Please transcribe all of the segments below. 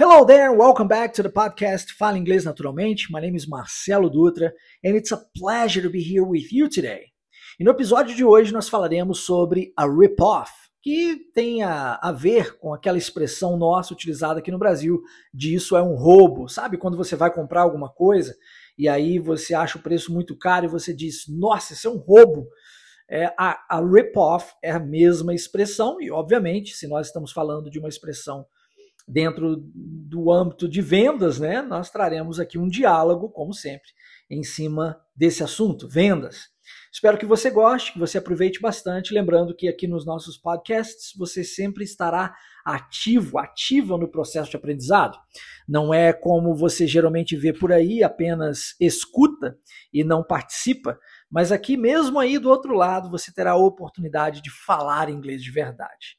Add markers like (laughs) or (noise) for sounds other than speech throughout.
Hello there, welcome back to the podcast Fala Inglês Naturalmente. My name is Marcelo Dutra and it's a pleasure to be here with you today. E no episódio de hoje nós falaremos sobre a rip-off, que tem a, a, ver com aquela expressão nossa utilizada aqui no Brasil de isso é um roubo. Sabe quando você vai comprar alguma coisa e aí você acha o preço muito caro e você diz, nossa, isso é um roubo. É, a, a rip-off é a mesma expressão e, obviamente, se nós estamos falando de uma expressão dentro do âmbito de vendas, né, nós traremos aqui um diálogo, como sempre, em cima desse assunto, vendas. Espero que você goste, que você aproveite bastante. Lembrando que aqui nos nossos podcasts você sempre estará ativo, ativa no processo de aprendizado. Não é como você geralmente vê por aí, apenas escuta e não participa, mas aqui mesmo aí do outro lado você terá a oportunidade de falar inglês de verdade.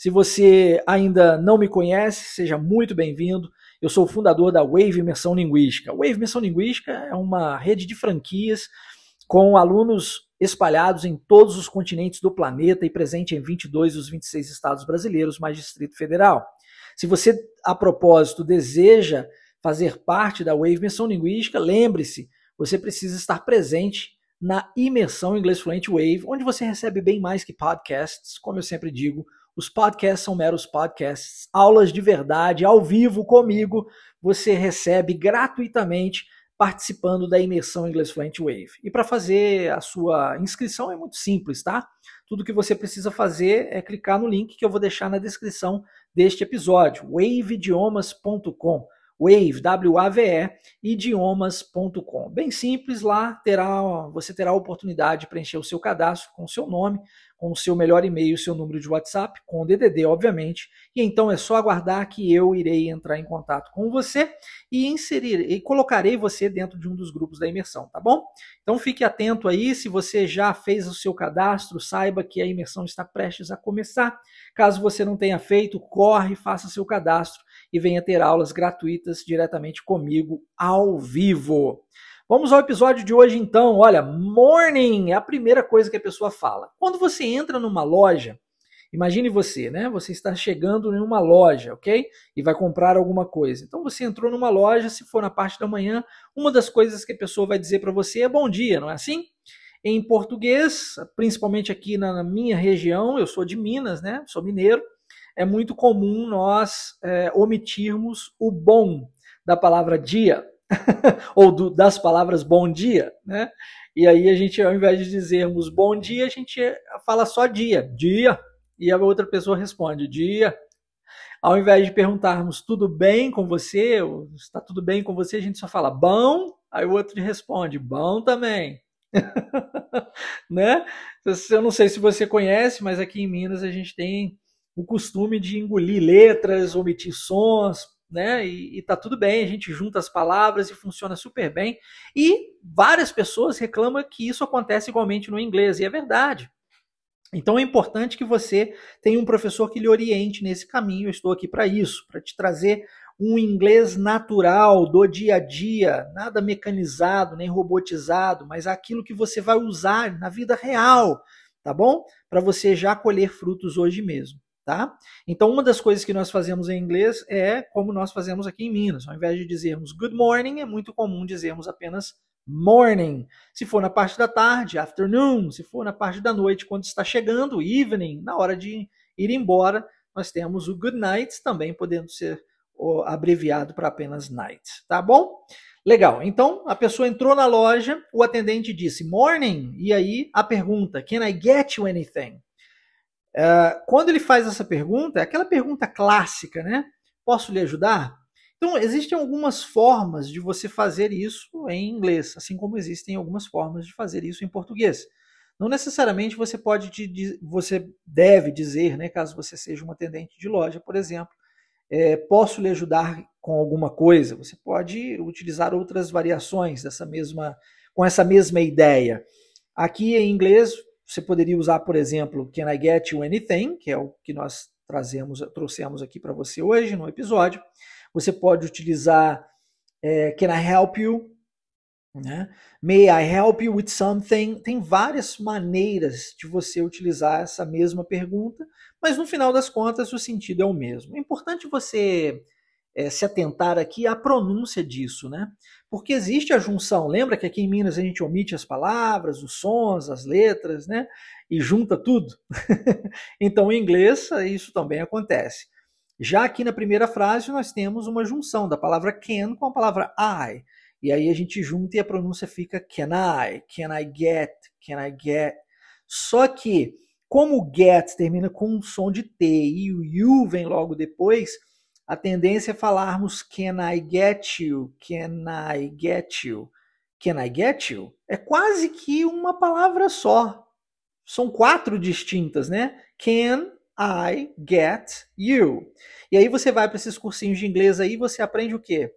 Se você ainda não me conhece, seja muito bem-vindo. Eu sou o fundador da Wave Imersão Linguística. Wave Imersão Linguística é uma rede de franquias com alunos espalhados em todos os continentes do planeta e presente em 22 dos 26 estados brasileiros, mais Distrito Federal. Se você, a propósito, deseja fazer parte da Wave Imersão Linguística, lembre-se, você precisa estar presente na Imersão Inglês Fluente Wave, onde você recebe bem mais que podcasts, como eu sempre digo, os podcasts são meros podcasts, aulas de verdade, ao vivo comigo, você recebe gratuitamente participando da imersão Inglês Fluent Wave. E para fazer a sua inscrição é muito simples, tá? Tudo que você precisa fazer é clicar no link que eu vou deixar na descrição deste episódio, waveidiomas.com. Wave, W-A-V-E, idiomas.com. Bem simples, lá terá, você terá a oportunidade de preencher o seu cadastro com o seu nome, com o seu melhor e-mail, seu número de WhatsApp, com o DDD, obviamente. E então é só aguardar que eu irei entrar em contato com você e inserir e colocarei você dentro de um dos grupos da imersão, tá bom? Então fique atento aí, se você já fez o seu cadastro, saiba que a imersão está prestes a começar. Caso você não tenha feito, corre, faça seu cadastro e venha ter aulas gratuitas diretamente comigo ao vivo. Vamos ao episódio de hoje então. Olha, morning é a primeira coisa que a pessoa fala. Quando você entra numa loja, imagine você, né? Você está chegando em uma loja, ok? E vai comprar alguma coisa. Então você entrou numa loja, se for na parte da manhã, uma das coisas que a pessoa vai dizer para você é bom dia, não é assim? Em português, principalmente aqui na minha região, eu sou de Minas, né? Sou mineiro. É muito comum nós é, omitirmos o bom da palavra dia. (laughs) ou do, das palavras bom dia, né? E aí a gente, ao invés de dizermos bom dia, a gente fala só dia, dia, e a outra pessoa responde dia. Ao invés de perguntarmos tudo bem com você, ou está tudo bem com você, a gente só fala bom, aí o outro responde bom também. (laughs) né? Eu não sei se você conhece, mas aqui em Minas a gente tem o costume de engolir letras, omitir sons, né? E, e tá tudo bem, a gente junta as palavras e funciona super bem. E várias pessoas reclamam que isso acontece igualmente no inglês, e é verdade. Então é importante que você tenha um professor que lhe oriente nesse caminho. Eu estou aqui para isso, para te trazer um inglês natural do dia a dia, nada mecanizado nem robotizado, mas aquilo que você vai usar na vida real, tá bom? Para você já colher frutos hoje mesmo tá? Então, uma das coisas que nós fazemos em inglês é como nós fazemos aqui em Minas. Ao invés de dizermos good morning, é muito comum dizermos apenas morning. Se for na parte da tarde, afternoon. Se for na parte da noite, quando está chegando, evening, na hora de ir embora, nós temos o good night, também podendo ser abreviado para apenas night, tá bom? Legal. Então, a pessoa entrou na loja, o atendente disse morning, e aí a pergunta: Can I get you anything? Uh, quando ele faz essa pergunta, é aquela pergunta clássica, né? Posso lhe ajudar? Então, existem algumas formas de você fazer isso em inglês, assim como existem algumas formas de fazer isso em português. Não necessariamente você pode, você deve dizer, né, caso você seja um atendente de loja, por exemplo, é, posso lhe ajudar com alguma coisa. Você pode utilizar outras variações dessa mesma, com essa mesma ideia. Aqui em inglês você poderia usar, por exemplo, Can I Get You Anything, que é o que nós trazemos, trouxemos aqui para você hoje no episódio. Você pode utilizar é, Can I Help You? Né? May I help you with something? Tem várias maneiras de você utilizar essa mesma pergunta, mas no final das contas o sentido é o mesmo. É importante você é, se atentar aqui à pronúncia disso, né? Porque existe a junção. Lembra que aqui em Minas a gente omite as palavras, os sons, as letras, né? E junta tudo. (laughs) então, em inglês, isso também acontece. Já aqui na primeira frase, nós temos uma junção da palavra can com a palavra I. E aí a gente junta e a pronúncia fica can I, can I get, can I get. Só que, como get termina com um som de T e o you vem logo depois, a tendência é falarmos can I get you, can I get you, can I get you? É quase que uma palavra só. São quatro distintas, né? Can I get you. E aí você vai para esses cursinhos de inglês aí, você aprende o quê?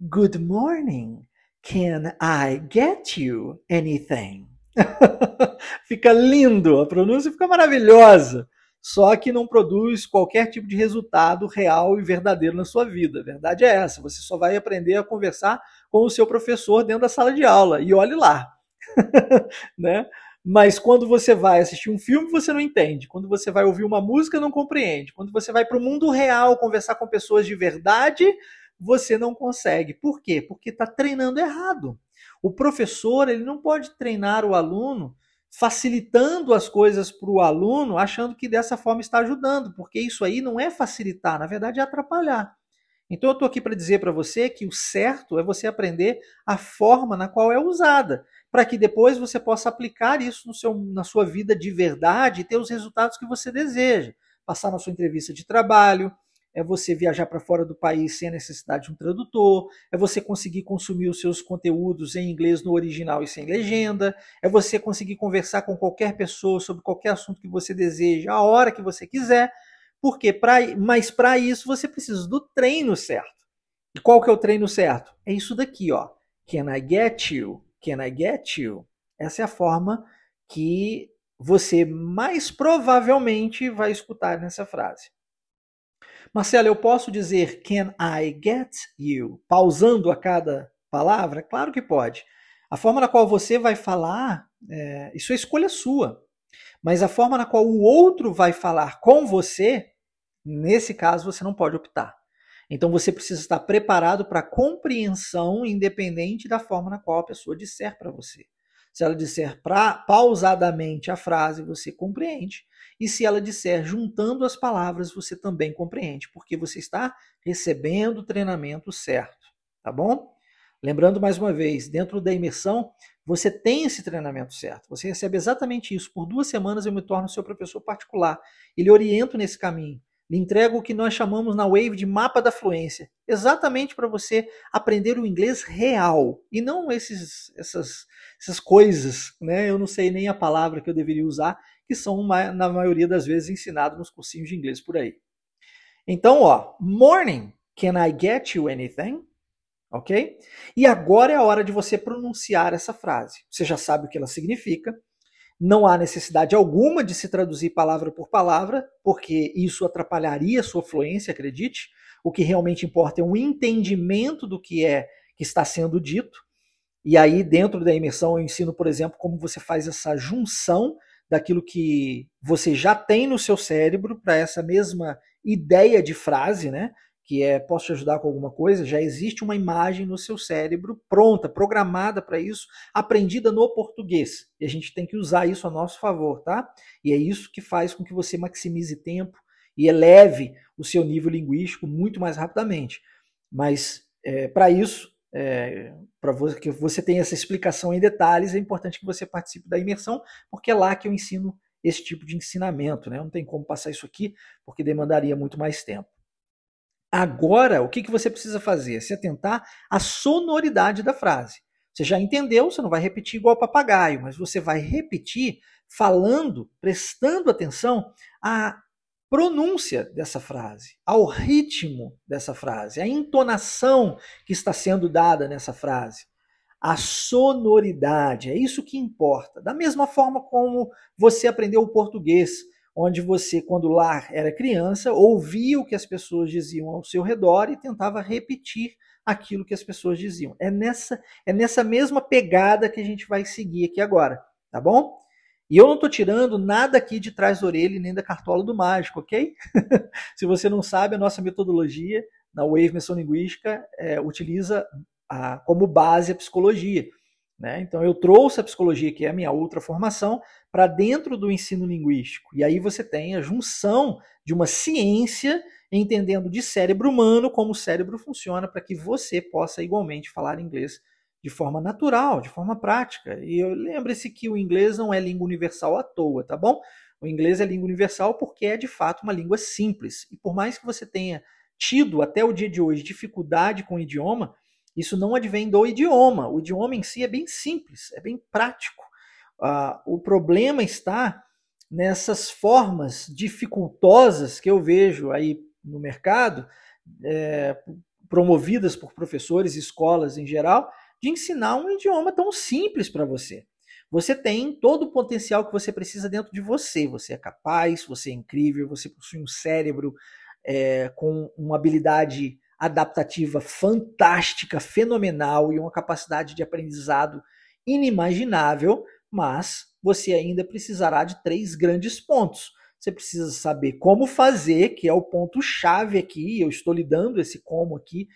Good morning. Can I get you anything? (laughs) fica lindo, a pronúncia fica maravilhosa só que não produz qualquer tipo de resultado real e verdadeiro na sua vida. A verdade é essa. Você só vai aprender a conversar com o seu professor dentro da sala de aula. E olhe lá. (laughs) né? Mas quando você vai assistir um filme, você não entende. Quando você vai ouvir uma música, não compreende. Quando você vai para o mundo real conversar com pessoas de verdade, você não consegue. Por quê? Porque está treinando errado. O professor ele não pode treinar o aluno facilitando as coisas para o aluno, achando que dessa forma está ajudando, porque isso aí não é facilitar, na verdade é atrapalhar. Então eu estou aqui para dizer para você que o certo é você aprender a forma na qual é usada, para que depois você possa aplicar isso no seu, na sua vida de verdade e ter os resultados que você deseja. Passar na sua entrevista de trabalho, é você viajar para fora do país sem a necessidade de um tradutor, é você conseguir consumir os seus conteúdos em inglês no original e sem legenda, é você conseguir conversar com qualquer pessoa sobre qualquer assunto que você deseja, a hora que você quiser, porque pra, mas para isso você precisa do treino certo. E qual que é o treino certo? É isso daqui, ó. Can I get you? Can I get you? Essa é a forma que você mais provavelmente vai escutar nessa frase. Marcelo, eu posso dizer can I get you? Pausando a cada palavra? Claro que pode. A forma na qual você vai falar, é, isso é escolha sua. Mas a forma na qual o outro vai falar com você, nesse caso você não pode optar. Então você precisa estar preparado para compreensão independente da forma na qual a pessoa disser para você. Se ela disser pra, pausadamente a frase, você compreende. E se ela disser juntando as palavras, você também compreende, porque você está recebendo o treinamento certo. Tá bom? Lembrando mais uma vez, dentro da imersão, você tem esse treinamento certo. Você recebe exatamente isso. Por duas semanas eu me torno seu professor particular e lhe oriento nesse caminho. Lhe entrego o que nós chamamos na Wave de mapa da fluência, exatamente para você aprender o inglês real e não esses, essas, essas coisas, né? Eu não sei nem a palavra que eu deveria usar, que são na maioria das vezes ensinados nos cursinhos de inglês por aí. Então, ó, morning, can I get you anything? Ok? E agora é a hora de você pronunciar essa frase. Você já sabe o que ela significa não há necessidade alguma de se traduzir palavra por palavra, porque isso atrapalharia sua fluência, acredite. O que realmente importa é um entendimento do que é que está sendo dito. E aí, dentro da imersão, eu ensino, por exemplo, como você faz essa junção daquilo que você já tem no seu cérebro para essa mesma ideia de frase, né? Que é posso te ajudar com alguma coisa, já existe uma imagem no seu cérebro pronta, programada para isso, aprendida no português. E a gente tem que usar isso a nosso favor, tá? E é isso que faz com que você maximize tempo e eleve o seu nível linguístico muito mais rapidamente. Mas é, para isso, é, para que você tenha essa explicação em detalhes, é importante que você participe da imersão, porque é lá que eu ensino esse tipo de ensinamento. Né? Não tem como passar isso aqui, porque demandaria muito mais tempo. Agora, o que, que você precisa fazer? Se atentar à sonoridade da frase. Você já entendeu, você não vai repetir igual papagaio, mas você vai repetir falando, prestando atenção à pronúncia dessa frase, ao ritmo dessa frase, à entonação que está sendo dada nessa frase. A sonoridade, é isso que importa. Da mesma forma como você aprendeu o português, onde você, quando lá era criança, ouvia o que as pessoas diziam ao seu redor e tentava repetir aquilo que as pessoas diziam. É nessa, é nessa mesma pegada que a gente vai seguir aqui agora, tá bom? E eu não estou tirando nada aqui de trás da orelha nem da cartola do mágico, ok? (laughs) Se você não sabe, a nossa metodologia na Wave Missão Linguística é, utiliza a, como base a psicologia. Né? Então eu trouxe a psicologia, que é a minha outra formação, para dentro do ensino linguístico. E aí você tem a junção de uma ciência entendendo de cérebro humano como o cérebro funciona para que você possa igualmente falar inglês de forma natural, de forma prática. E lembre-se que o inglês não é língua universal à toa, tá bom? O inglês é língua universal porque é de fato uma língua simples. E por mais que você tenha tido até o dia de hoje dificuldade com o idioma, isso não advém do idioma. O idioma em si é bem simples, é bem prático. Uh, o problema está nessas formas dificultosas que eu vejo aí no mercado, é, promovidas por professores e escolas em geral, de ensinar um idioma tão simples para você. Você tem todo o potencial que você precisa dentro de você. Você é capaz, você é incrível, você possui um cérebro é, com uma habilidade adaptativa fantástica, fenomenal e uma capacidade de aprendizado inimaginável, mas você ainda precisará de três grandes pontos. Você precisa saber como fazer, que é o ponto chave aqui. Eu estou lhe dando esse como aqui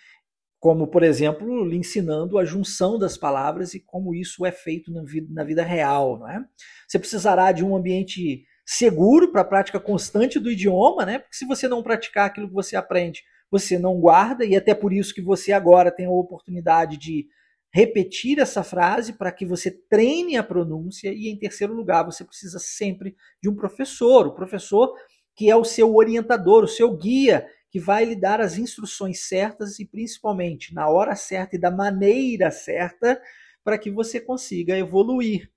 como, por exemplo, lhe ensinando a junção das palavras e como isso é feito na vida, na vida real. Não é? Você precisará de um ambiente seguro para a prática constante do idioma, né? porque se você não praticar aquilo que você aprende, você não guarda, e até por isso que você agora tem a oportunidade de repetir essa frase para que você treine a pronúncia, e em terceiro lugar, você precisa sempre de um professor, o professor que é o seu orientador, o seu guia, que vai lhe dar as instruções certas e principalmente na hora certa e da maneira certa para que você consiga evoluir.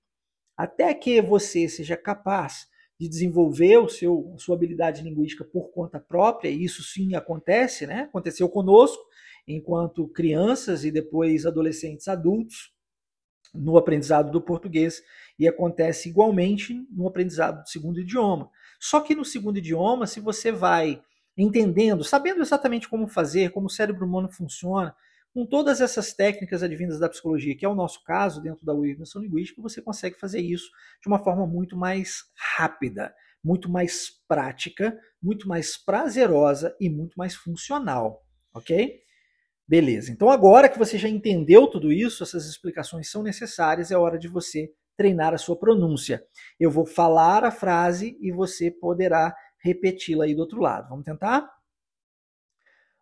Até que você seja capaz de desenvolver o seu, sua habilidade linguística por conta própria, e isso sim acontece, né? Aconteceu conosco enquanto crianças e depois adolescentes adultos no aprendizado do português e acontece igualmente no aprendizado do segundo idioma. Só que no segundo idioma, se você vai entendendo, sabendo exatamente como fazer, como o cérebro humano funciona, com todas essas técnicas advindas da psicologia, que é o nosso caso dentro da Wignação Linguística, você consegue fazer isso de uma forma muito mais rápida, muito mais prática, muito mais prazerosa e muito mais funcional, ok? Beleza. Então agora que você já entendeu tudo isso, essas explicações são necessárias, é hora de você treinar a sua pronúncia. Eu vou falar a frase e você poderá repeti-la aí do outro lado. Vamos tentar?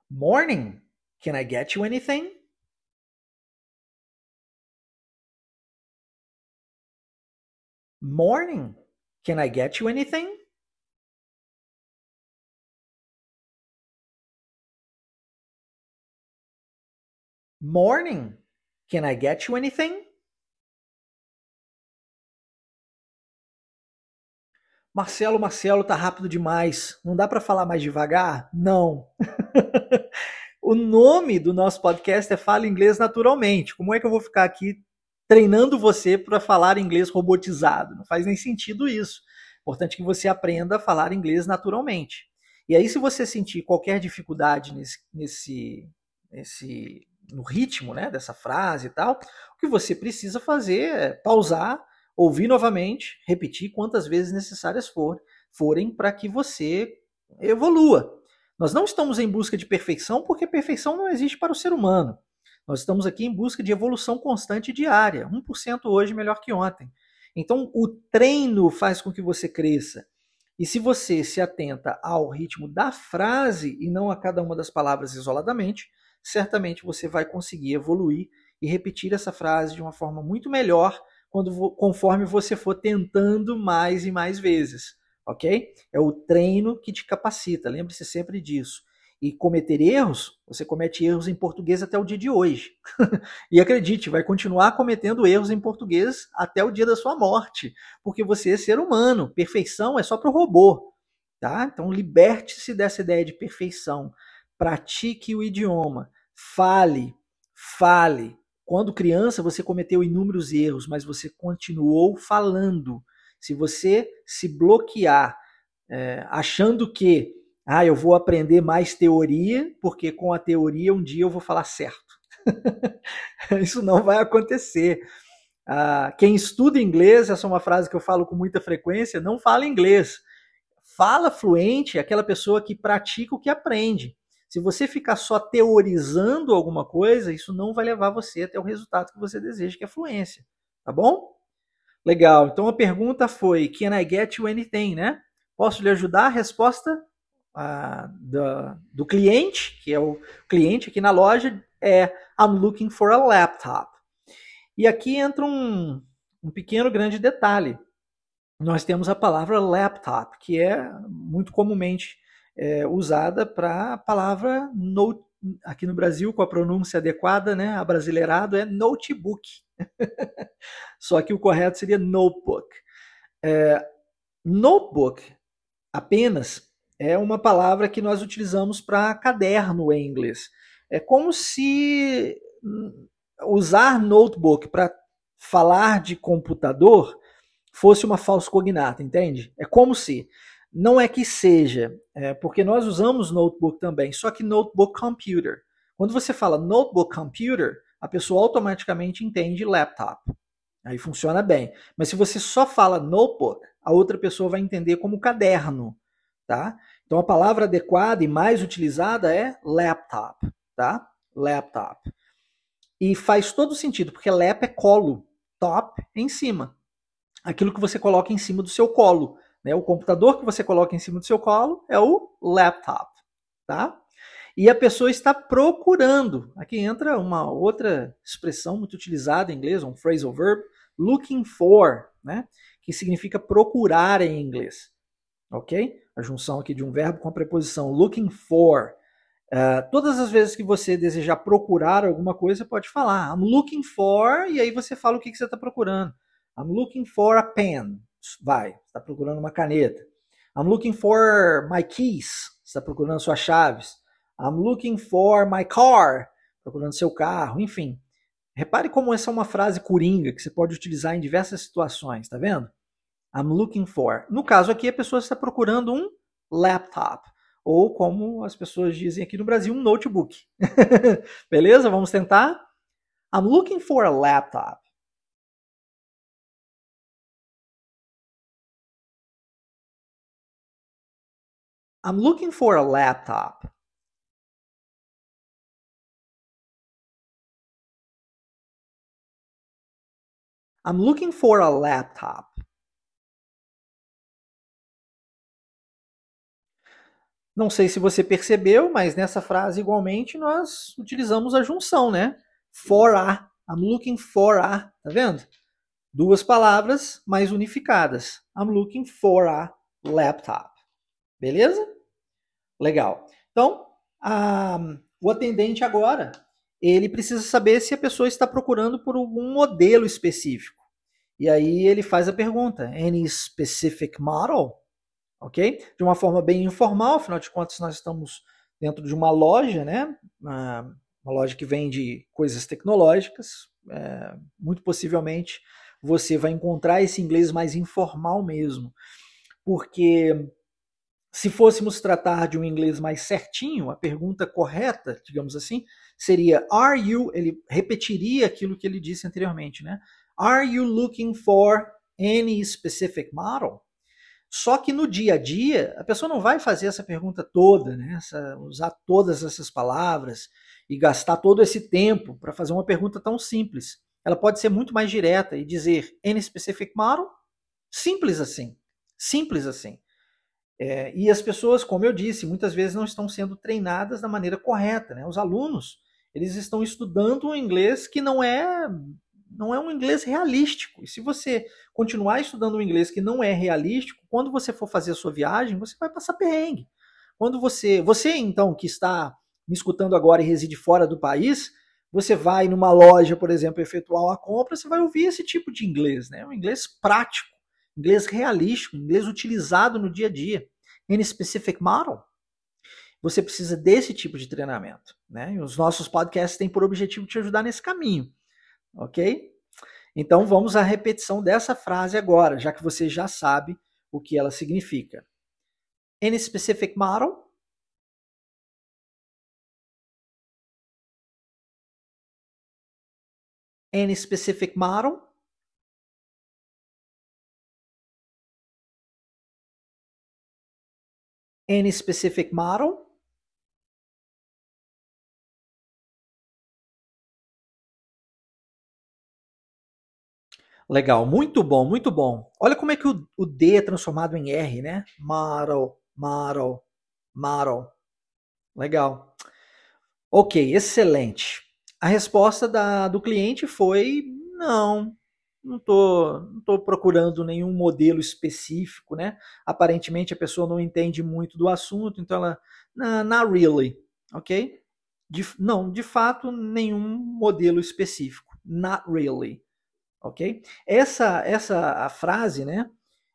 Morning. Can I get you anything? Morning. Can I get you anything? Morning. Can I get you anything? Marcelo, Marcelo, tá rápido demais. Não dá para falar mais devagar? Não. (laughs) o nome do nosso podcast é Fala Inglês Naturalmente. Como é que eu vou ficar aqui treinando você para falar inglês robotizado? Não faz nem sentido isso. Importante que você aprenda a falar inglês naturalmente. E aí, se você sentir qualquer dificuldade nesse, nesse, nesse no ritmo né, dessa frase e tal, o que você precisa fazer é pausar ouvir novamente, repetir quantas vezes necessárias for, forem para que você evolua. Nós não estamos em busca de perfeição porque perfeição não existe para o ser humano. Nós estamos aqui em busca de evolução constante diária, 1% hoje melhor que ontem. Então, o treino faz com que você cresça. E se você se atenta ao ritmo da frase e não a cada uma das palavras isoladamente, certamente você vai conseguir evoluir e repetir essa frase de uma forma muito melhor quando, conforme você for tentando mais e mais vezes, ok? É o treino que te capacita, lembre-se sempre disso. E cometer erros, você comete erros em português até o dia de hoje. (laughs) e acredite, vai continuar cometendo erros em português até o dia da sua morte, porque você é ser humano. Perfeição é só para o robô, tá? Então liberte-se dessa ideia de perfeição. Pratique o idioma, fale, fale, quando criança, você cometeu inúmeros erros, mas você continuou falando. Se você se bloquear é, achando que ah, eu vou aprender mais teoria, porque com a teoria um dia eu vou falar certo. (laughs) Isso não vai acontecer. Ah, quem estuda inglês, essa é uma frase que eu falo com muita frequência, não fala inglês. Fala fluente aquela pessoa que pratica o que aprende. Se você ficar só teorizando alguma coisa, isso não vai levar você até o resultado que você deseja, que é fluência. Tá bom? Legal. Então a pergunta foi: Can I get you anything, né? Posso lhe ajudar? A resposta do, do cliente, que é o cliente aqui na loja, é I'm looking for a laptop. E aqui entra um, um pequeno grande detalhe. Nós temos a palavra laptop, que é muito comumente é, usada para a palavra note, aqui no Brasil, com a pronúncia adequada, né, abrasileirado, é notebook. (laughs) Só que o correto seria notebook. É, notebook apenas é uma palavra que nós utilizamos para caderno em inglês. É como se usar notebook para falar de computador fosse uma falsa cognata, entende? É como se. Não é que seja, é, porque nós usamos notebook também, só que notebook computer. Quando você fala notebook computer, a pessoa automaticamente entende laptop. Aí funciona bem. Mas se você só fala notebook, a outra pessoa vai entender como caderno. Tá? Então a palavra adequada e mais utilizada é laptop, tá? Laptop. E faz todo sentido, porque lap é colo, top é em cima. Aquilo que você coloca em cima do seu colo. Né? O computador que você coloca em cima do seu colo é o laptop, tá? E a pessoa está procurando. Aqui entra uma outra expressão muito utilizada em inglês, um phrasal verb, looking for, né? Que significa procurar em inglês. Ok? a junção aqui de um verbo com a preposição looking for. Uh, todas as vezes que você desejar procurar alguma coisa, você pode falar I'm looking for, e aí você fala o que, que você está procurando. I'm looking for a pen. Vai, está procurando uma caneta. I'm looking for my keys. está procurando suas chaves. I'm looking for my car. Procurando seu carro, enfim. Repare como essa é uma frase coringa que você pode utilizar em diversas situações, tá vendo? I'm looking for. No caso aqui, a pessoa está procurando um laptop. Ou como as pessoas dizem aqui no Brasil, um notebook. (laughs) Beleza? Vamos tentar? I'm looking for a laptop. I'm looking for a laptop. I'm looking for a laptop. Não sei se você percebeu, mas nessa frase igualmente nós utilizamos a junção, né? For a. I'm looking for a. Tá vendo? Duas palavras mais unificadas. I'm looking for a laptop. Beleza? Legal. Então, a, o atendente agora, ele precisa saber se a pessoa está procurando por algum modelo específico. E aí ele faz a pergunta: Any specific model? ok? De uma forma bem informal, afinal de contas nós estamos dentro de uma loja, né? Uma, uma loja que vende coisas tecnológicas. É, muito possivelmente você vai encontrar esse inglês mais informal mesmo, porque se fôssemos tratar de um inglês mais certinho, a pergunta correta, digamos assim, seria Are you? Ele repetiria aquilo que ele disse anteriormente, né? Are you looking for any specific model? Só que no dia a dia, a pessoa não vai fazer essa pergunta toda, né? Essa, usar todas essas palavras e gastar todo esse tempo para fazer uma pergunta tão simples. Ela pode ser muito mais direta e dizer any specific model? Simples assim. Simples assim. É, e as pessoas, como eu disse, muitas vezes não estão sendo treinadas da maneira correta. Né? Os alunos, eles estão estudando um inglês que não é não é um inglês realístico. E se você continuar estudando um inglês que não é realístico, quando você for fazer a sua viagem, você vai passar perrengue. Quando você, você então que está me escutando agora e reside fora do país, você vai numa loja, por exemplo, efetuar uma compra, você vai ouvir esse tipo de inglês, né? Um inglês prático, inglês realístico, inglês utilizado no dia a dia. Any specific model? Você precisa desse tipo de treinamento, né? E os nossos podcasts têm por objetivo te ajudar nesse caminho ok? Então vamos à repetição dessa frase agora, já que você já sabe o que ela significa. Any specific model? Any specific model? Any specific model? Legal, muito bom, muito bom. Olha como é que o, o D é transformado em R, né? Model, model, model. Legal. Ok, excelente. A resposta da, do cliente foi não, não estou não tô procurando nenhum modelo específico, né? Aparentemente a pessoa não entende muito do assunto, então ela, not really, ok? De, não, de fato, nenhum modelo específico, not really, ok? Essa, essa a frase, né?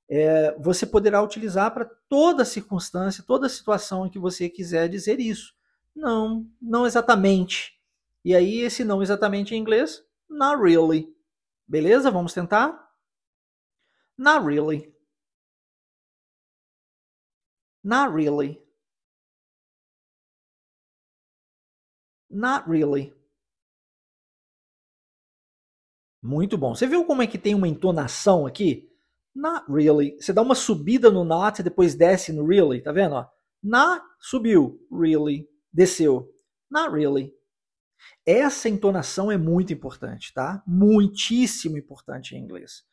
É, você poderá utilizar para toda circunstância, toda situação em que você quiser dizer isso. Não, não exatamente. E aí, esse não exatamente em inglês, not really. Beleza? Vamos tentar? Not really. Not really. Not really. Muito bom. Você viu como é que tem uma entonação aqui? Not really. Você dá uma subida no not e depois desce no really, tá vendo? Ó? Not subiu, really desceu. Not really. Essa entonação é muito importante, tá? Muitíssimo importante em inglês.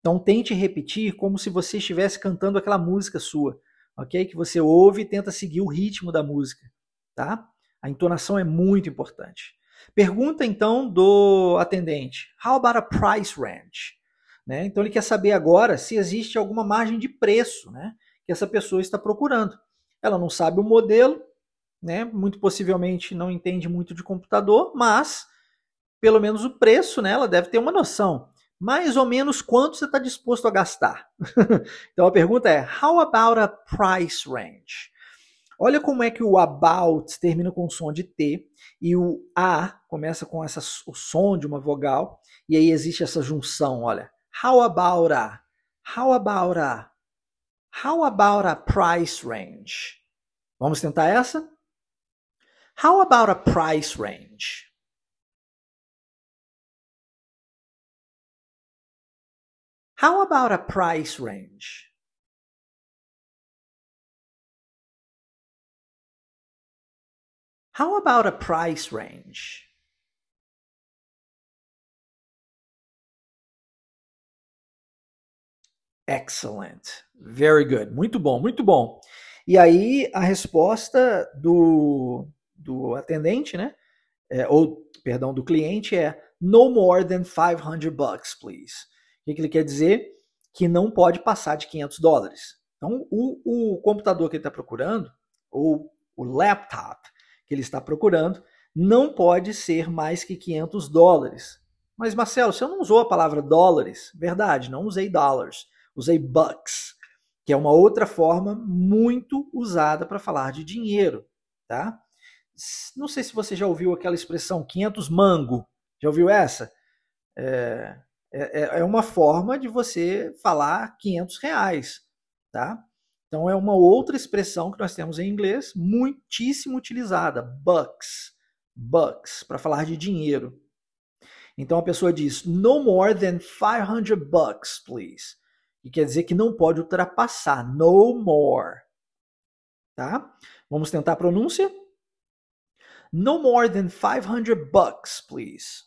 Então tente repetir como se você estivesse cantando aquela música sua, ok? Que você ouve e tenta seguir o ritmo da música, tá? A entonação é muito importante. Pergunta então do atendente: How about a price range? Né? Então ele quer saber agora se existe alguma margem de preço, né? Que essa pessoa está procurando. Ela não sabe o modelo, né? Muito possivelmente não entende muito de computador, mas pelo menos o preço, né? Ela deve ter uma noção. Mais ou menos quanto você está disposto a gastar. (laughs) então a pergunta é: How about a price range? Olha como é que o about termina com o som de T e o A começa com essa, o som de uma vogal e aí existe essa junção, olha. How about a? How about a? How about a price range? Vamos tentar essa? How about a price range? How about a price range? How about a price range? Excellent. Very good. Muito bom, muito bom. E aí a resposta do do atendente, né? É, ou, perdão, do cliente é no more than 500 bucks, please. O que ele quer dizer? Que não pode passar de 500 dólares. Então, o, o computador que ele está procurando, ou o laptop que ele está procurando, não pode ser mais que 500 dólares. Mas, Marcelo, você não usou a palavra dólares? Verdade, não usei dollars, usei bucks, que é uma outra forma muito usada para falar de dinheiro, tá? Não sei se você já ouviu aquela expressão 500 mango. Já ouviu essa? É, é, é, é uma forma de você falar 500 reais, tá? Então é uma outra expressão que nós temos em inglês, muitíssimo utilizada, bucks, bucks, para falar de dinheiro. Então a pessoa diz no more than 500 bucks, please. E quer dizer que não pode ultrapassar, no more. Tá? Vamos tentar a pronúncia? No more than 500 bucks, please.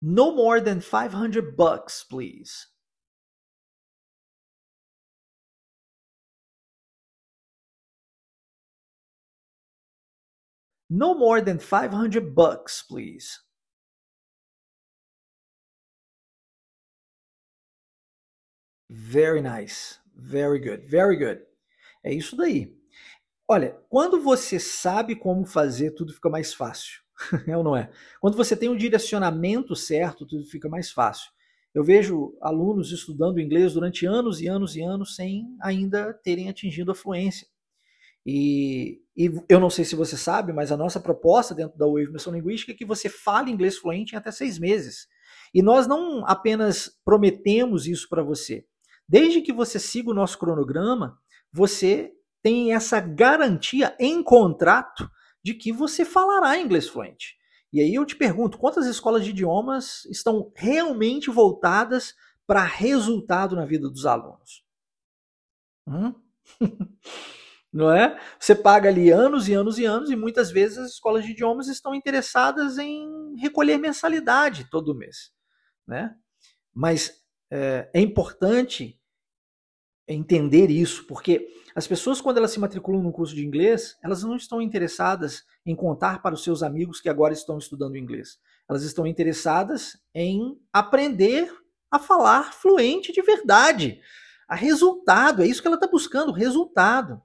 No more than 500 bucks, please. No more than 500 bucks, please. Very nice. Very good, very good. É isso daí. Olha, quando você sabe como fazer, tudo fica mais fácil. (laughs) é ou não é? Quando você tem um direcionamento certo, tudo fica mais fácil. Eu vejo alunos estudando inglês durante anos e anos e anos sem ainda terem atingido a fluência. E, e, eu não sei se você sabe, mas a nossa proposta dentro da Wave Missão Linguística é que você fale inglês fluente em até seis meses. E nós não apenas prometemos isso para você, Desde que você siga o nosso cronograma, você tem essa garantia em contrato de que você falará inglês fluente. E aí eu te pergunto, quantas escolas de idiomas estão realmente voltadas para resultado na vida dos alunos? Hum? (laughs) não é? Você paga ali anos e anos e anos e muitas vezes as escolas de idiomas estão interessadas em recolher mensalidade todo mês, né? Mas é, é importante entender isso, porque as pessoas quando elas se matriculam no curso de inglês, elas não estão interessadas em contar para os seus amigos que agora estão estudando inglês. Elas estão interessadas em aprender a falar fluente de verdade. A resultado, é isso que ela está buscando, resultado.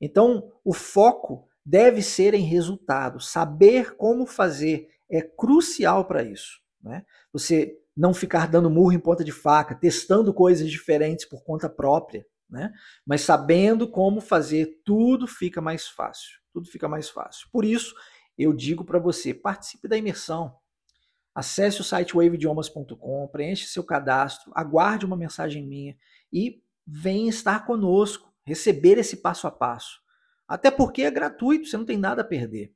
Então, o foco deve ser em resultado. Saber como fazer é crucial para isso. Né? Você não ficar dando murro em ponta de faca, testando coisas diferentes por conta própria, né? mas sabendo como fazer, tudo fica mais fácil. Tudo fica mais fácil. Por isso, eu digo para você, participe da imersão. Acesse o site waveidiomas.com, preencha seu cadastro, aguarde uma mensagem minha e venha estar conosco receber esse passo a passo. Até porque é gratuito, você não tem nada a perder.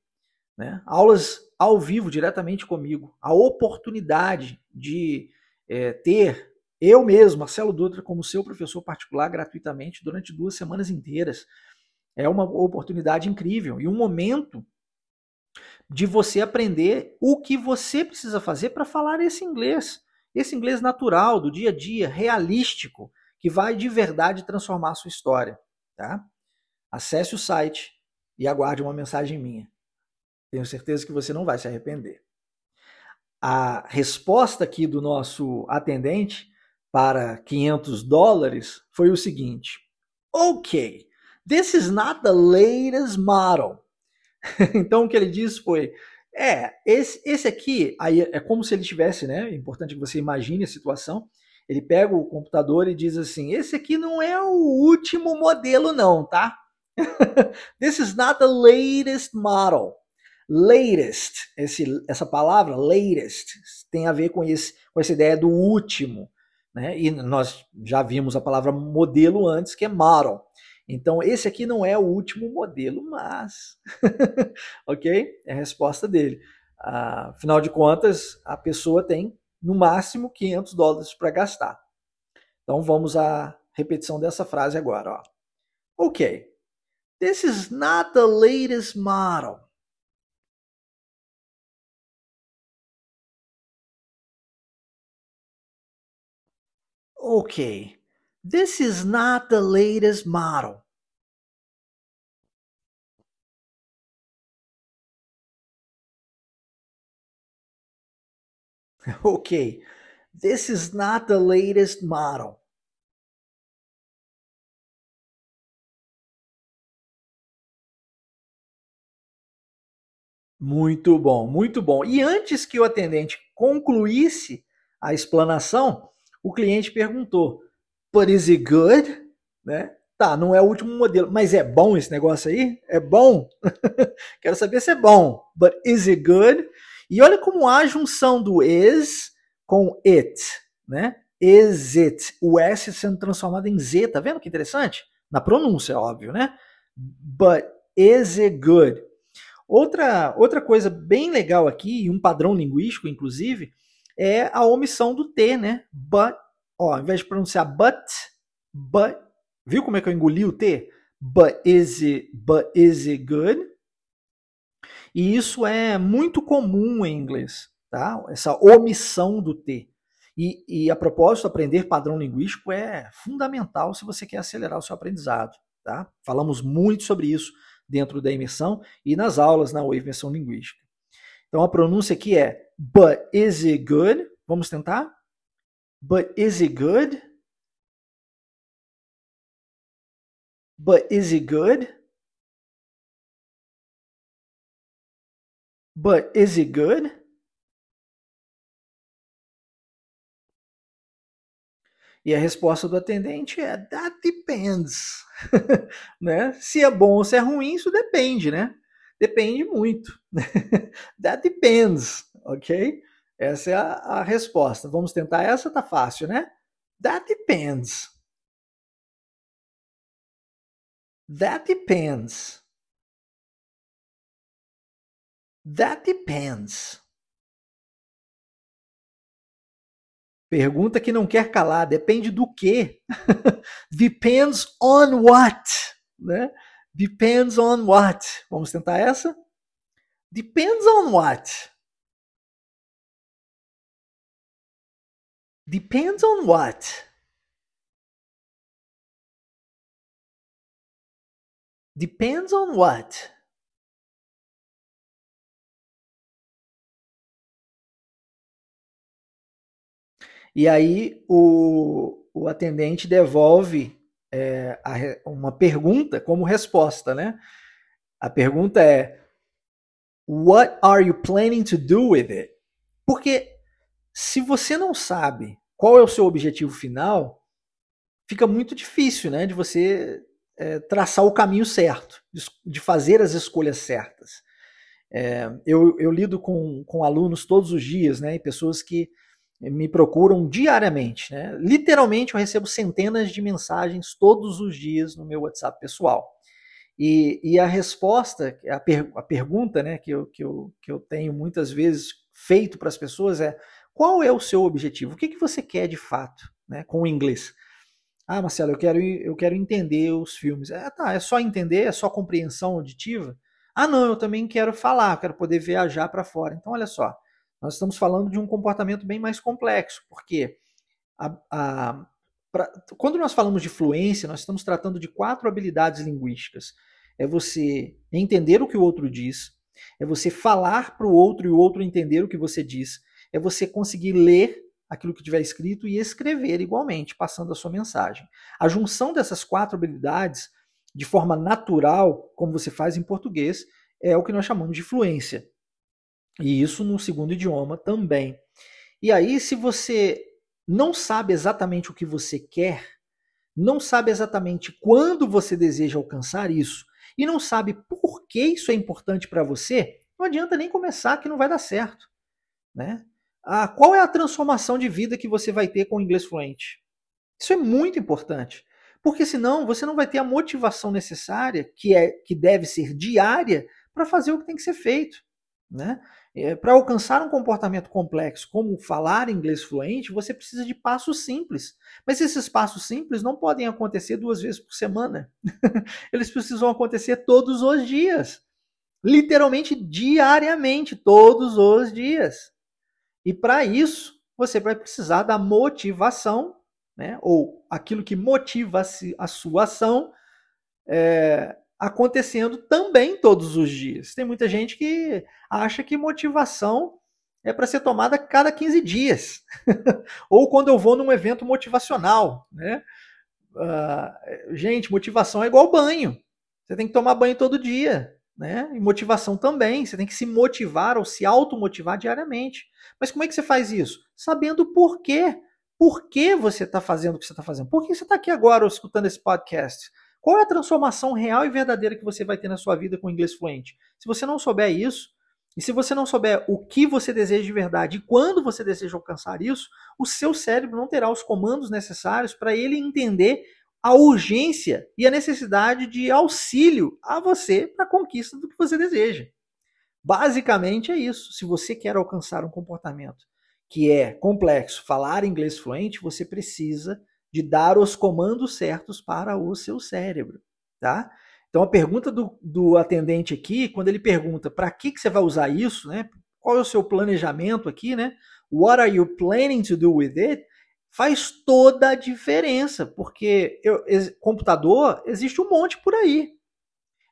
Né? Aulas ao vivo, diretamente comigo. A oportunidade de é, ter eu mesmo, Marcelo Dutra, como seu professor particular gratuitamente durante duas semanas inteiras. É uma oportunidade incrível e um momento de você aprender o que você precisa fazer para falar esse inglês. Esse inglês natural, do dia a dia, realístico, que vai de verdade transformar a sua história. Tá? Acesse o site e aguarde uma mensagem minha. Tenho certeza que você não vai se arrepender. A resposta aqui do nosso atendente para 500 dólares foi o seguinte: Ok, this is not the latest model. (laughs) então o que ele disse foi: é, esse, esse aqui, aí é como se ele tivesse, né? É importante que você imagine a situação. Ele pega o computador e diz assim: esse aqui não é o último modelo, não, tá? (laughs) This is not the latest model. Latest, esse, essa palavra latest tem a ver com, esse, com essa ideia do último. Né? E nós já vimos a palavra modelo antes, que é model. Então, esse aqui não é o último modelo, mas. (laughs) ok? É a resposta dele. Afinal de contas, a pessoa tem no máximo 500 dólares para gastar. Então vamos à repetição dessa frase agora. Ó. Ok, this is not the latest model. Okay, this is not the latest model. (laughs) okay, this is not the latest model. Muito bom, muito bom. E antes que o atendente concluísse a explanação, o cliente perguntou: But is it good? Né? Tá, não é o último modelo, mas é bom esse negócio aí? É bom? (laughs) Quero saber se é bom. But is it good? E olha como a junção do is com it, né? Is it. O S sendo transformado em Z, tá vendo que interessante? Na pronúncia, óbvio, né? But is it good? Outra, outra coisa bem legal aqui, um padrão linguístico, inclusive, é a omissão do T, né? But, ó, ao invés de pronunciar but, but, viu como é que eu engoli o T? But is it, but is it good? E isso é muito comum em inglês, tá? Essa omissão do T. E, e a propósito, aprender padrão linguístico é fundamental se você quer acelerar o seu aprendizado, tá? Falamos muito sobre isso dentro da imersão e nas aulas na imersão linguística. Então a pronúncia aqui é but is it good? Vamos tentar? But is it good? But is it good? But is it good? E a resposta do atendente é that depends. (laughs) né? Se é bom ou se é ruim, isso depende, né? Depende muito. (laughs) that depends, ok? Essa é a, a, resposta. Vamos tentar essa, tá fácil, né? That depends. That depends. That depends. Pergunta que não quer calar, depende do quê? (laughs) Depends on what? Né? Depends on what? Vamos tentar essa? Depends on what? Depends on what? Depends on what? E aí o, o atendente devolve é, a, uma pergunta como resposta, né? A pergunta é: What are you planning to do with it? Porque se você não sabe qual é o seu objetivo final, fica muito difícil, né, de você é, traçar o caminho certo, de fazer as escolhas certas. É, eu, eu, lido com, com alunos todos os dias, né, e pessoas que me procuram diariamente. Né? Literalmente, eu recebo centenas de mensagens todos os dias no meu WhatsApp pessoal. E, e a resposta, a, per, a pergunta né, que, eu, que, eu, que eu tenho muitas vezes feito para as pessoas é: qual é o seu objetivo? O que, que você quer de fato né, com o inglês? Ah, Marcelo, eu quero, eu quero entender os filmes. É, tá, é só entender? É só compreensão auditiva? Ah, não, eu também quero falar, quero poder viajar para fora. Então, olha só, nós estamos falando de um comportamento bem mais complexo, porque a, a, pra, quando nós falamos de fluência, nós estamos tratando de quatro habilidades linguísticas. É você entender o que o outro diz, é você falar para o outro e o outro entender o que você diz, é você conseguir ler aquilo que tiver escrito e escrever igualmente, passando a sua mensagem. A junção dessas quatro habilidades, de forma natural, como você faz em português, é o que nós chamamos de fluência. E isso no segundo idioma também. E aí, se você não sabe exatamente o que você quer, não sabe exatamente quando você deseja alcançar isso, e não sabe por que isso é importante para você, não adianta nem começar que não vai dar certo. Né? Ah, qual é a transformação de vida que você vai ter com o inglês fluente? Isso é muito importante, porque senão você não vai ter a motivação necessária, que é que deve ser diária, para fazer o que tem que ser feito. Né? É, para alcançar um comportamento complexo, como falar inglês fluente, você precisa de passos simples. Mas esses passos simples não podem acontecer duas vezes por semana. (laughs) Eles precisam acontecer todos os dias. Literalmente diariamente, todos os dias. E para isso, você vai precisar da motivação, né? ou aquilo que motiva a sua ação, é, acontecendo também todos os dias. Tem muita gente que acha que motivação é para ser tomada cada 15 dias, (laughs) ou quando eu vou num evento motivacional. Né? Uh, gente, motivação é igual banho. Você tem que tomar banho todo dia né? E motivação também. Você tem que se motivar ou se automotivar diariamente. Mas como é que você faz isso? Sabendo por quê. Por que você está fazendo o que você está fazendo? Por que você está aqui agora escutando esse podcast? Qual é a transformação real e verdadeira que você vai ter na sua vida com o inglês fluente? Se você não souber isso, e se você não souber o que você deseja de verdade e quando você deseja alcançar isso, o seu cérebro não terá os comandos necessários para ele entender a urgência e a necessidade de auxílio a você para a conquista do que você deseja. Basicamente é isso. Se você quer alcançar um comportamento que é complexo, falar inglês fluente, você precisa de dar os comandos certos para o seu cérebro, tá? Então a pergunta do, do atendente aqui, quando ele pergunta para que, que você vai usar isso, né? Qual é o seu planejamento aqui, né? What are you planning to do with it? Faz toda a diferença, porque eu, computador existe um monte por aí.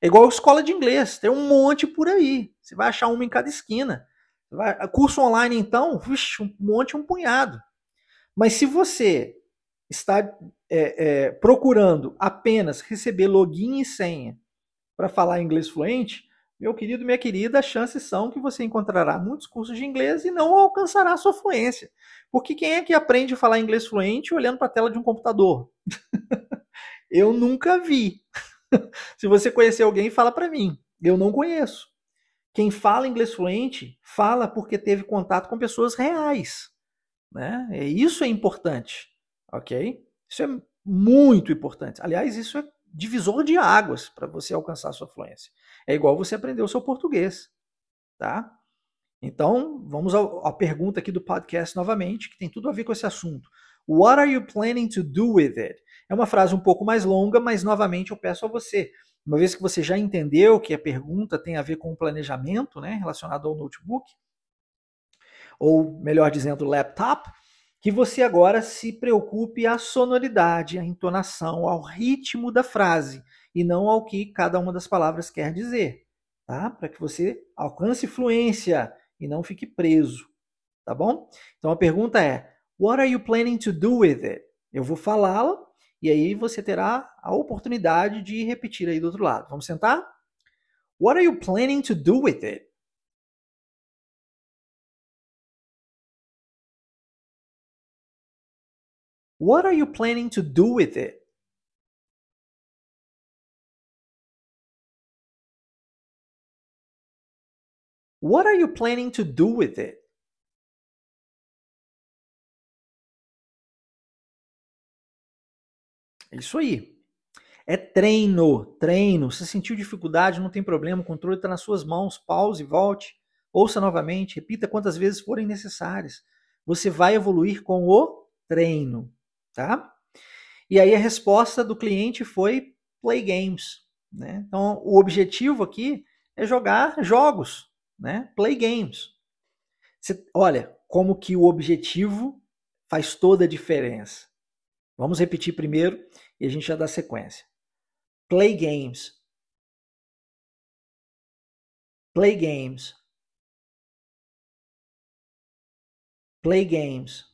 É igual escola de inglês, tem um monte por aí. Você vai achar uma em cada esquina. Vai, curso online, então, um monte, um punhado. Mas se você está é, é, procurando apenas receber login e senha para falar inglês fluente, meu querido, minha querida, as chances são que você encontrará muitos cursos de inglês e não alcançará a sua fluência. Porque quem é que aprende a falar inglês fluente olhando para a tela de um computador? (laughs) eu nunca vi. (laughs) Se você conhecer alguém, fala para mim. Eu não conheço. Quem fala inglês fluente fala porque teve contato com pessoas reais. Né? E isso é importante, ok? Isso é muito importante. Aliás, isso é divisor de águas para você alcançar a sua fluência. É igual você aprender o seu português, tá? Então, vamos à pergunta aqui do podcast novamente, que tem tudo a ver com esse assunto. What are you planning to do with it? É uma frase um pouco mais longa, mas novamente eu peço a você, uma vez que você já entendeu que a pergunta tem a ver com o planejamento, né, relacionado ao notebook, ou melhor dizendo, laptop, que você agora se preocupe à sonoridade, à entonação, ao ritmo da frase e não ao que cada uma das palavras quer dizer, tá? Para que você alcance fluência e não fique preso, tá bom? Então a pergunta é: What are you planning to do with it? Eu vou falá-la e aí você terá a oportunidade de repetir aí do outro lado. Vamos sentar? What are you planning to do with it? What are you planning to do with it? What are you planning to do with it? É isso aí. É treino, treino. Se sentiu dificuldade, não tem problema, o controle está nas suas mãos. Pause, volte, ouça novamente, repita quantas vezes forem necessárias. Você vai evoluir com o treino, tá? E aí a resposta do cliente foi play games, né? Então o objetivo aqui é jogar jogos, né? Play games. Você, olha como que o objetivo faz toda a diferença. Vamos repetir primeiro e a gente já dá sequência. Play games. Play games. Play games.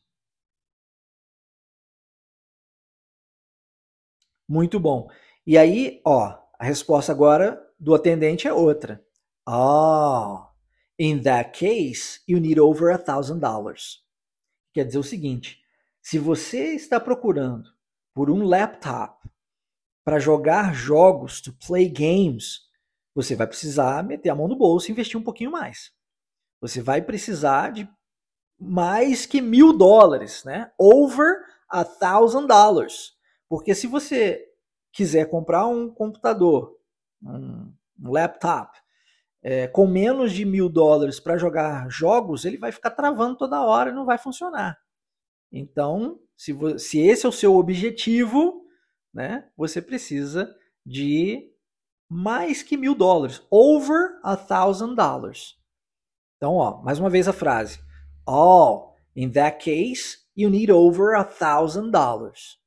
Muito bom. E aí, ó, a resposta agora do atendente é outra. Oh, in that case, you need over a thousand dollars. Quer dizer o seguinte: se você está procurando por um laptop para jogar jogos, to play games, você vai precisar meter a mão no bolso e investir um pouquinho mais. Você vai precisar de mais que mil dólares, né? Over a thousand dollars. Porque se você quiser comprar um computador, um, laptop, é, com menos de mil dólares para jogar jogos, ele vai ficar travando toda hora e não vai funcionar. Então, se, se esse é o seu objetivo, né, você precisa de mais que mil dólares, over a thousand dollars. Então, ó, mais uma vez a frase. Oh, in that case, you need over a thousand dollars.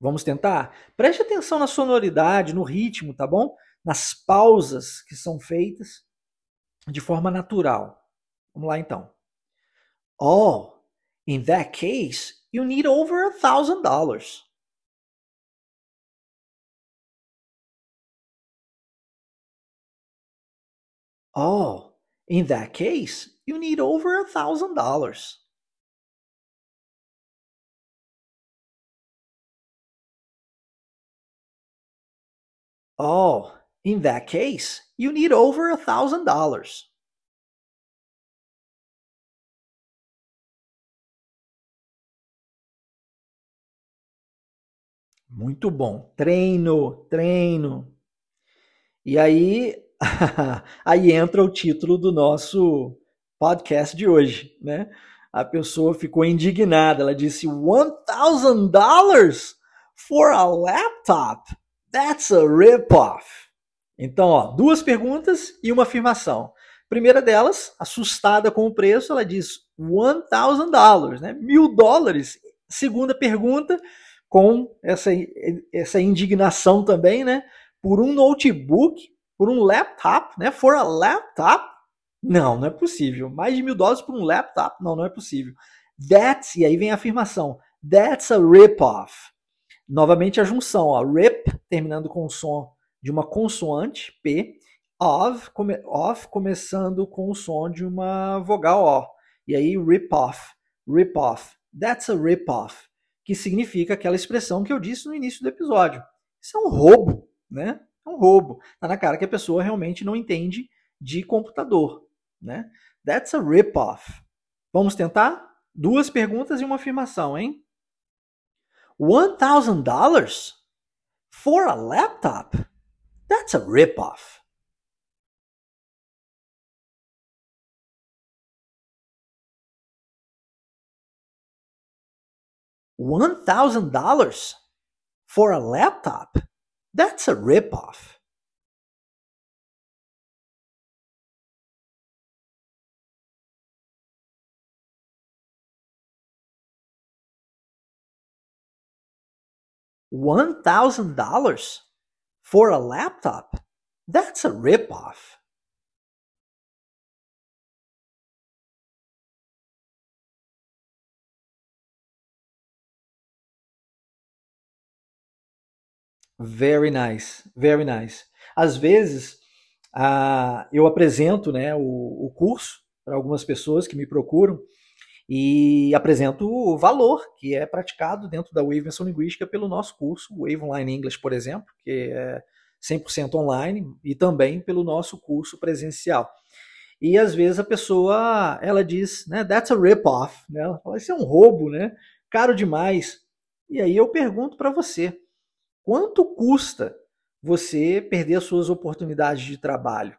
Vamos tentar? Preste atenção na sonoridade, no ritmo, tá bom? Nas pausas que são feitas de forma natural. Vamos lá então. Oh, in that case, you need over a thousand dollars. Oh, in that case, you need over a thousand dollars. Oh, in that case, you need over a thousand dollars. Muito bom. Treino, treino. E aí, (laughs) aí entra o título do nosso podcast de hoje, né? A pessoa ficou indignada. Ela disse: $1,000 for a laptop? That's a rip-off. Então, ó, duas perguntas e uma afirmação. Primeira delas, assustada com o preço, ela diz $1,000, né? Mil dólares. Segunda pergunta, com essa, essa indignação também, né? Por um notebook, por um laptop, né? For a laptop? Não, não é possível. Mais de mil dólares por um laptop? Não, não é possível. That's, e aí vem a afirmação, that's a rip-off. Novamente a junção, ó, rip, terminando com o som de uma consoante, P, of, come, off, começando com o som de uma vogal O. E aí, rip-off, rip-off. That's a rip-off que significa aquela expressão que eu disse no início do episódio. Isso é um roubo, né? É um roubo. Tá na cara que a pessoa realmente não entende de computador, né? That's a rip-off. Vamos tentar? Duas perguntas e uma afirmação, hein? $1,000 for a laptop? That's a rip-off. $1,000 for a laptop? That's a ripoff. $1,000 for a laptop? That's a ripoff. Very nice, very nice. Às vezes, uh, eu apresento né, o, o curso para algumas pessoas que me procuram e apresento valor que é praticado dentro da Wave Menção Linguística pelo nosso curso, Wave Online English, por exemplo, que é 100% online, e também pelo nosso curso presencial. E às vezes a pessoa, ela diz, né, that's a rip-off, né? Ela fala, isso é um roubo, né? Caro demais. E aí eu pergunto para você, quanto custa você perder as suas oportunidades de trabalho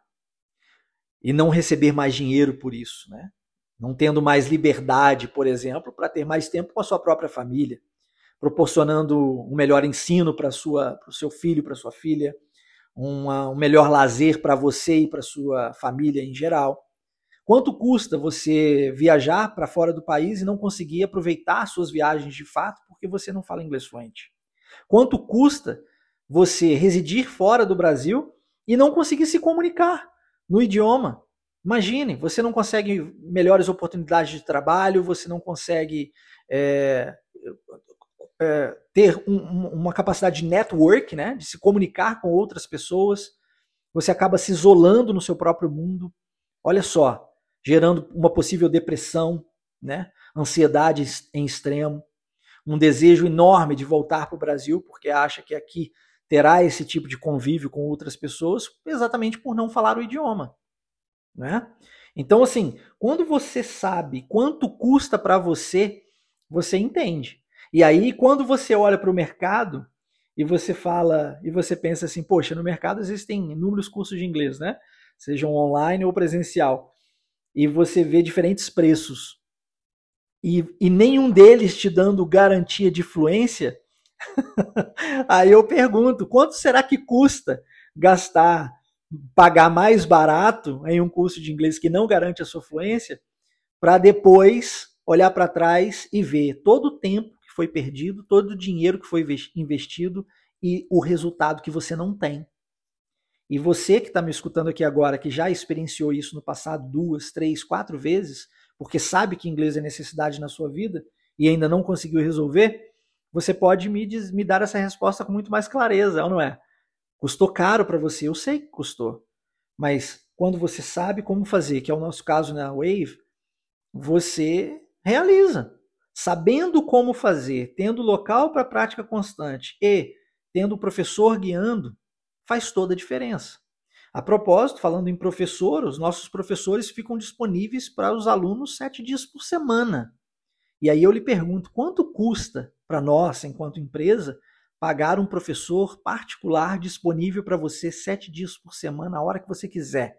e não receber mais dinheiro por isso, né? Não tendo mais liberdade, por exemplo, para ter mais tempo com a sua própria família, proporcionando um melhor ensino para o seu filho, para sua filha, uma, um melhor lazer para você e para sua família em geral. Quanto custa você viajar para fora do país e não conseguir aproveitar suas viagens de fato porque você não fala inglês fluente? Quanto custa você residir fora do Brasil e não conseguir se comunicar no idioma Imagine, você não consegue melhores oportunidades de trabalho, você não consegue é, é, ter um, uma capacidade de network, né, de se comunicar com outras pessoas, você acaba se isolando no seu próprio mundo. Olha só, gerando uma possível depressão, né, ansiedade em extremo, um desejo enorme de voltar para o Brasil, porque acha que aqui terá esse tipo de convívio com outras pessoas, exatamente por não falar o idioma. Né? Então, assim, quando você sabe quanto custa para você, você entende. E aí, quando você olha para o mercado e você fala, e você pensa assim, poxa, no mercado existem inúmeros cursos de inglês, né? Sejam online ou presencial. E você vê diferentes preços. E, e nenhum deles te dando garantia de fluência. (laughs) aí eu pergunto, quanto será que custa gastar pagar mais barato em um curso de inglês que não garante a sua fluência, para depois olhar para trás e ver todo o tempo que foi perdido, todo o dinheiro que foi investido e o resultado que você não tem. E você que está me escutando aqui agora, que já experienciou isso no passado duas, três, quatro vezes, porque sabe que inglês é necessidade na sua vida e ainda não conseguiu resolver, você pode me, me dar essa resposta com muito mais clareza, ou não é? Custou caro para você, eu sei que custou. Mas quando você sabe como fazer, que é o nosso caso na Wave, você realiza. Sabendo como fazer, tendo local para prática constante e tendo o professor guiando, faz toda a diferença. A propósito, falando em professor, os nossos professores ficam disponíveis para os alunos sete dias por semana. E aí eu lhe pergunto, quanto custa para nós, enquanto empresa, pagar um professor particular disponível para você sete dias por semana, a hora que você quiser.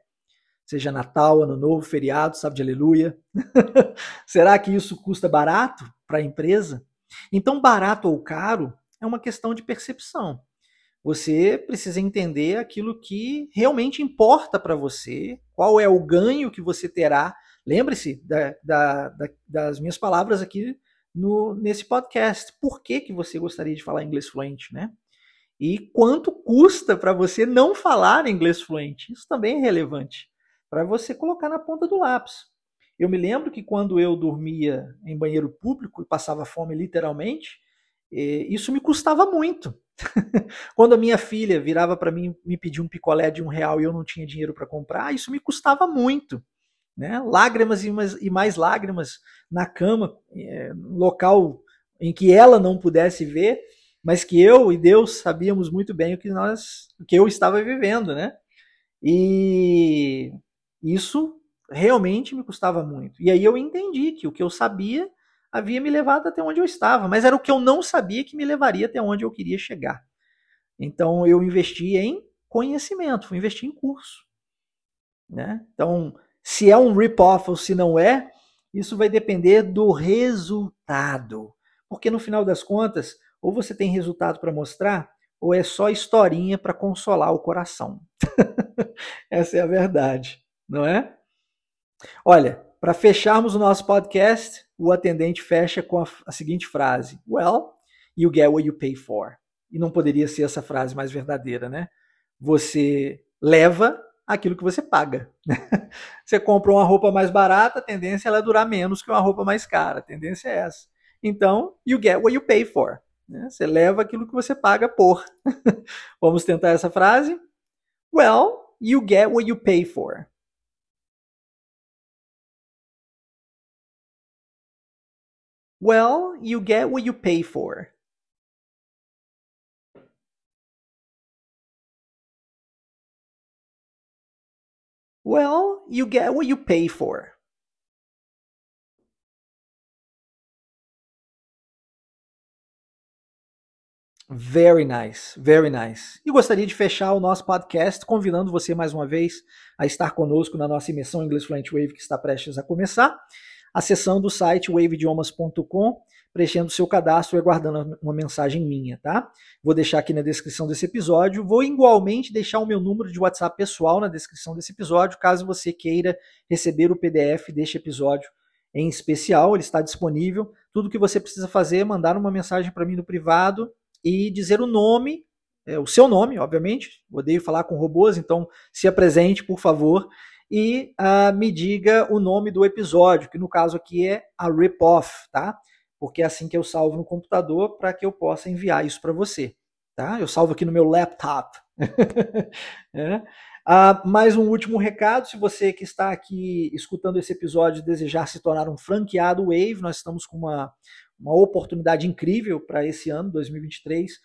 Seja Natal, Ano Novo, feriado, sábado de aleluia. (laughs) Será que isso custa barato para a empresa? Então, barato ou caro é uma questão de percepção. Você precisa entender aquilo que realmente importa para você, qual é o ganho que você terá. Lembre-se da, da, da, das minhas palavras aqui no, nesse podcast. Por que, que você gostaria de falar inglês fluente, né? E quanto custa para você não falar inglês fluente? Isso também é relevante para você colocar na ponta do lápis. Eu me lembro que quando eu dormia em banheiro público e passava fome literalmente, isso me custava muito. (laughs) quando a minha filha virava para mim me pedir um picolé de um real e eu não tinha dinheiro para comprar, isso me custava muito né? lágrimas e mais, e mais lágrimas na cama, é, local em que ela não pudesse ver, mas que eu e Deus sabíamos muito bem o que nós, o que eu estava vivendo, né? E isso realmente me custava muito. E aí eu entendi que o que eu sabia havia me levado até onde eu estava, mas era o que eu não sabia que me levaria até onde eu queria chegar. Então eu investi em conhecimento, fui investir em curso. Né? Então, se é um rip-off ou se não é, isso vai depender do resultado. Porque no final das contas, ou você tem resultado para mostrar, ou é só historinha para consolar o coração. (laughs) Essa é a verdade, não é? Olha, para fecharmos o nosso podcast, o atendente fecha com a, a, seguinte frase: Well, you get what you pay for. E não poderia ser essa frase mais verdadeira, né? Você leva aquilo que você paga. (laughs) você compra uma roupa mais barata, a tendência é ela durar menos que uma roupa mais cara. A tendência é essa. Então, you get what you pay for. Né? Você leva aquilo que você paga por. (laughs) Vamos tentar essa frase? Well, you get what you pay for. Well, you get what you pay for. Well, you get what you pay for. Very nice, very nice. E gostaria de fechar o nosso podcast convidando você mais uma vez a estar conosco na nossa imersão Inglês Fluent Wave que está prestes a começar, acessando o site waveidiomas.com, preenchendo seu cadastro e aguardando uma mensagem minha, tá? Vou deixar aqui na descrição desse episódio. Vou igualmente deixar o meu número de WhatsApp pessoal na descrição desse episódio, caso você queira receber o PDF deste episódio em especial, ele está disponível. Tudo que você precisa fazer é mandar uma mensagem para mim no privado e dizer o nome, é, o seu nome, obviamente. Odeio falar com robôs, então se apresente, por favor, e uh, me diga o nome do episódio, que no caso aqui é a Rip-Off, tá? Porque é assim que eu salvo no computador para que eu possa enviar isso para você, tá? Eu salvo aqui no meu laptop. (laughs) é. Uh, mais um último recado: se você que está aqui escutando esse episódio desejar se tornar um franqueado Wave, nós estamos com uma, uma oportunidade incrível para esse ano, 2023.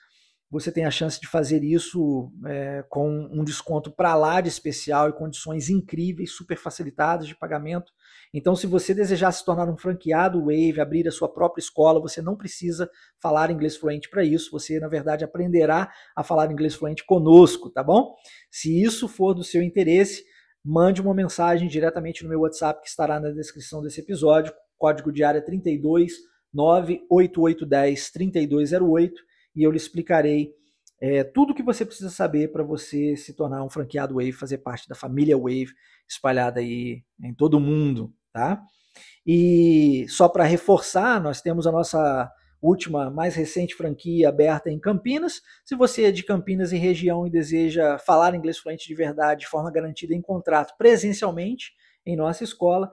Você tem a chance de fazer isso é, com um desconto para lá de especial e condições incríveis, super facilitadas de pagamento. Então, se você desejar se tornar um franqueado Wave, abrir a sua própria escola, você não precisa falar inglês fluente para isso. Você, na verdade, aprenderá a falar inglês fluente conosco, tá bom? Se isso for do seu interesse, mande uma mensagem diretamente no meu WhatsApp que estará na descrição desse episódio. Código de área 32 98810 3208 e eu lhe explicarei é, tudo o que você precisa saber para você se tornar um franqueado Wave, fazer parte da família Wave espalhada aí em todo o mundo, tá? E só para reforçar, nós temos a nossa última, mais recente franquia aberta em Campinas. Se você é de Campinas e região e deseja falar inglês fluente de verdade, de forma garantida em contrato presencialmente em nossa escola,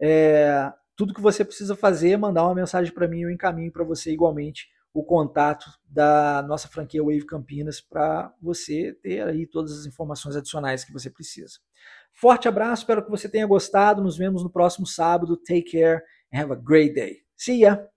é, tudo que você precisa fazer é mandar uma mensagem para mim eu encaminho para você igualmente o contato da nossa franquia Wave Campinas para você ter aí todas as informações adicionais que você precisa. Forte abraço, espero que você tenha gostado. Nos vemos no próximo sábado. Take care and have a great day. See ya!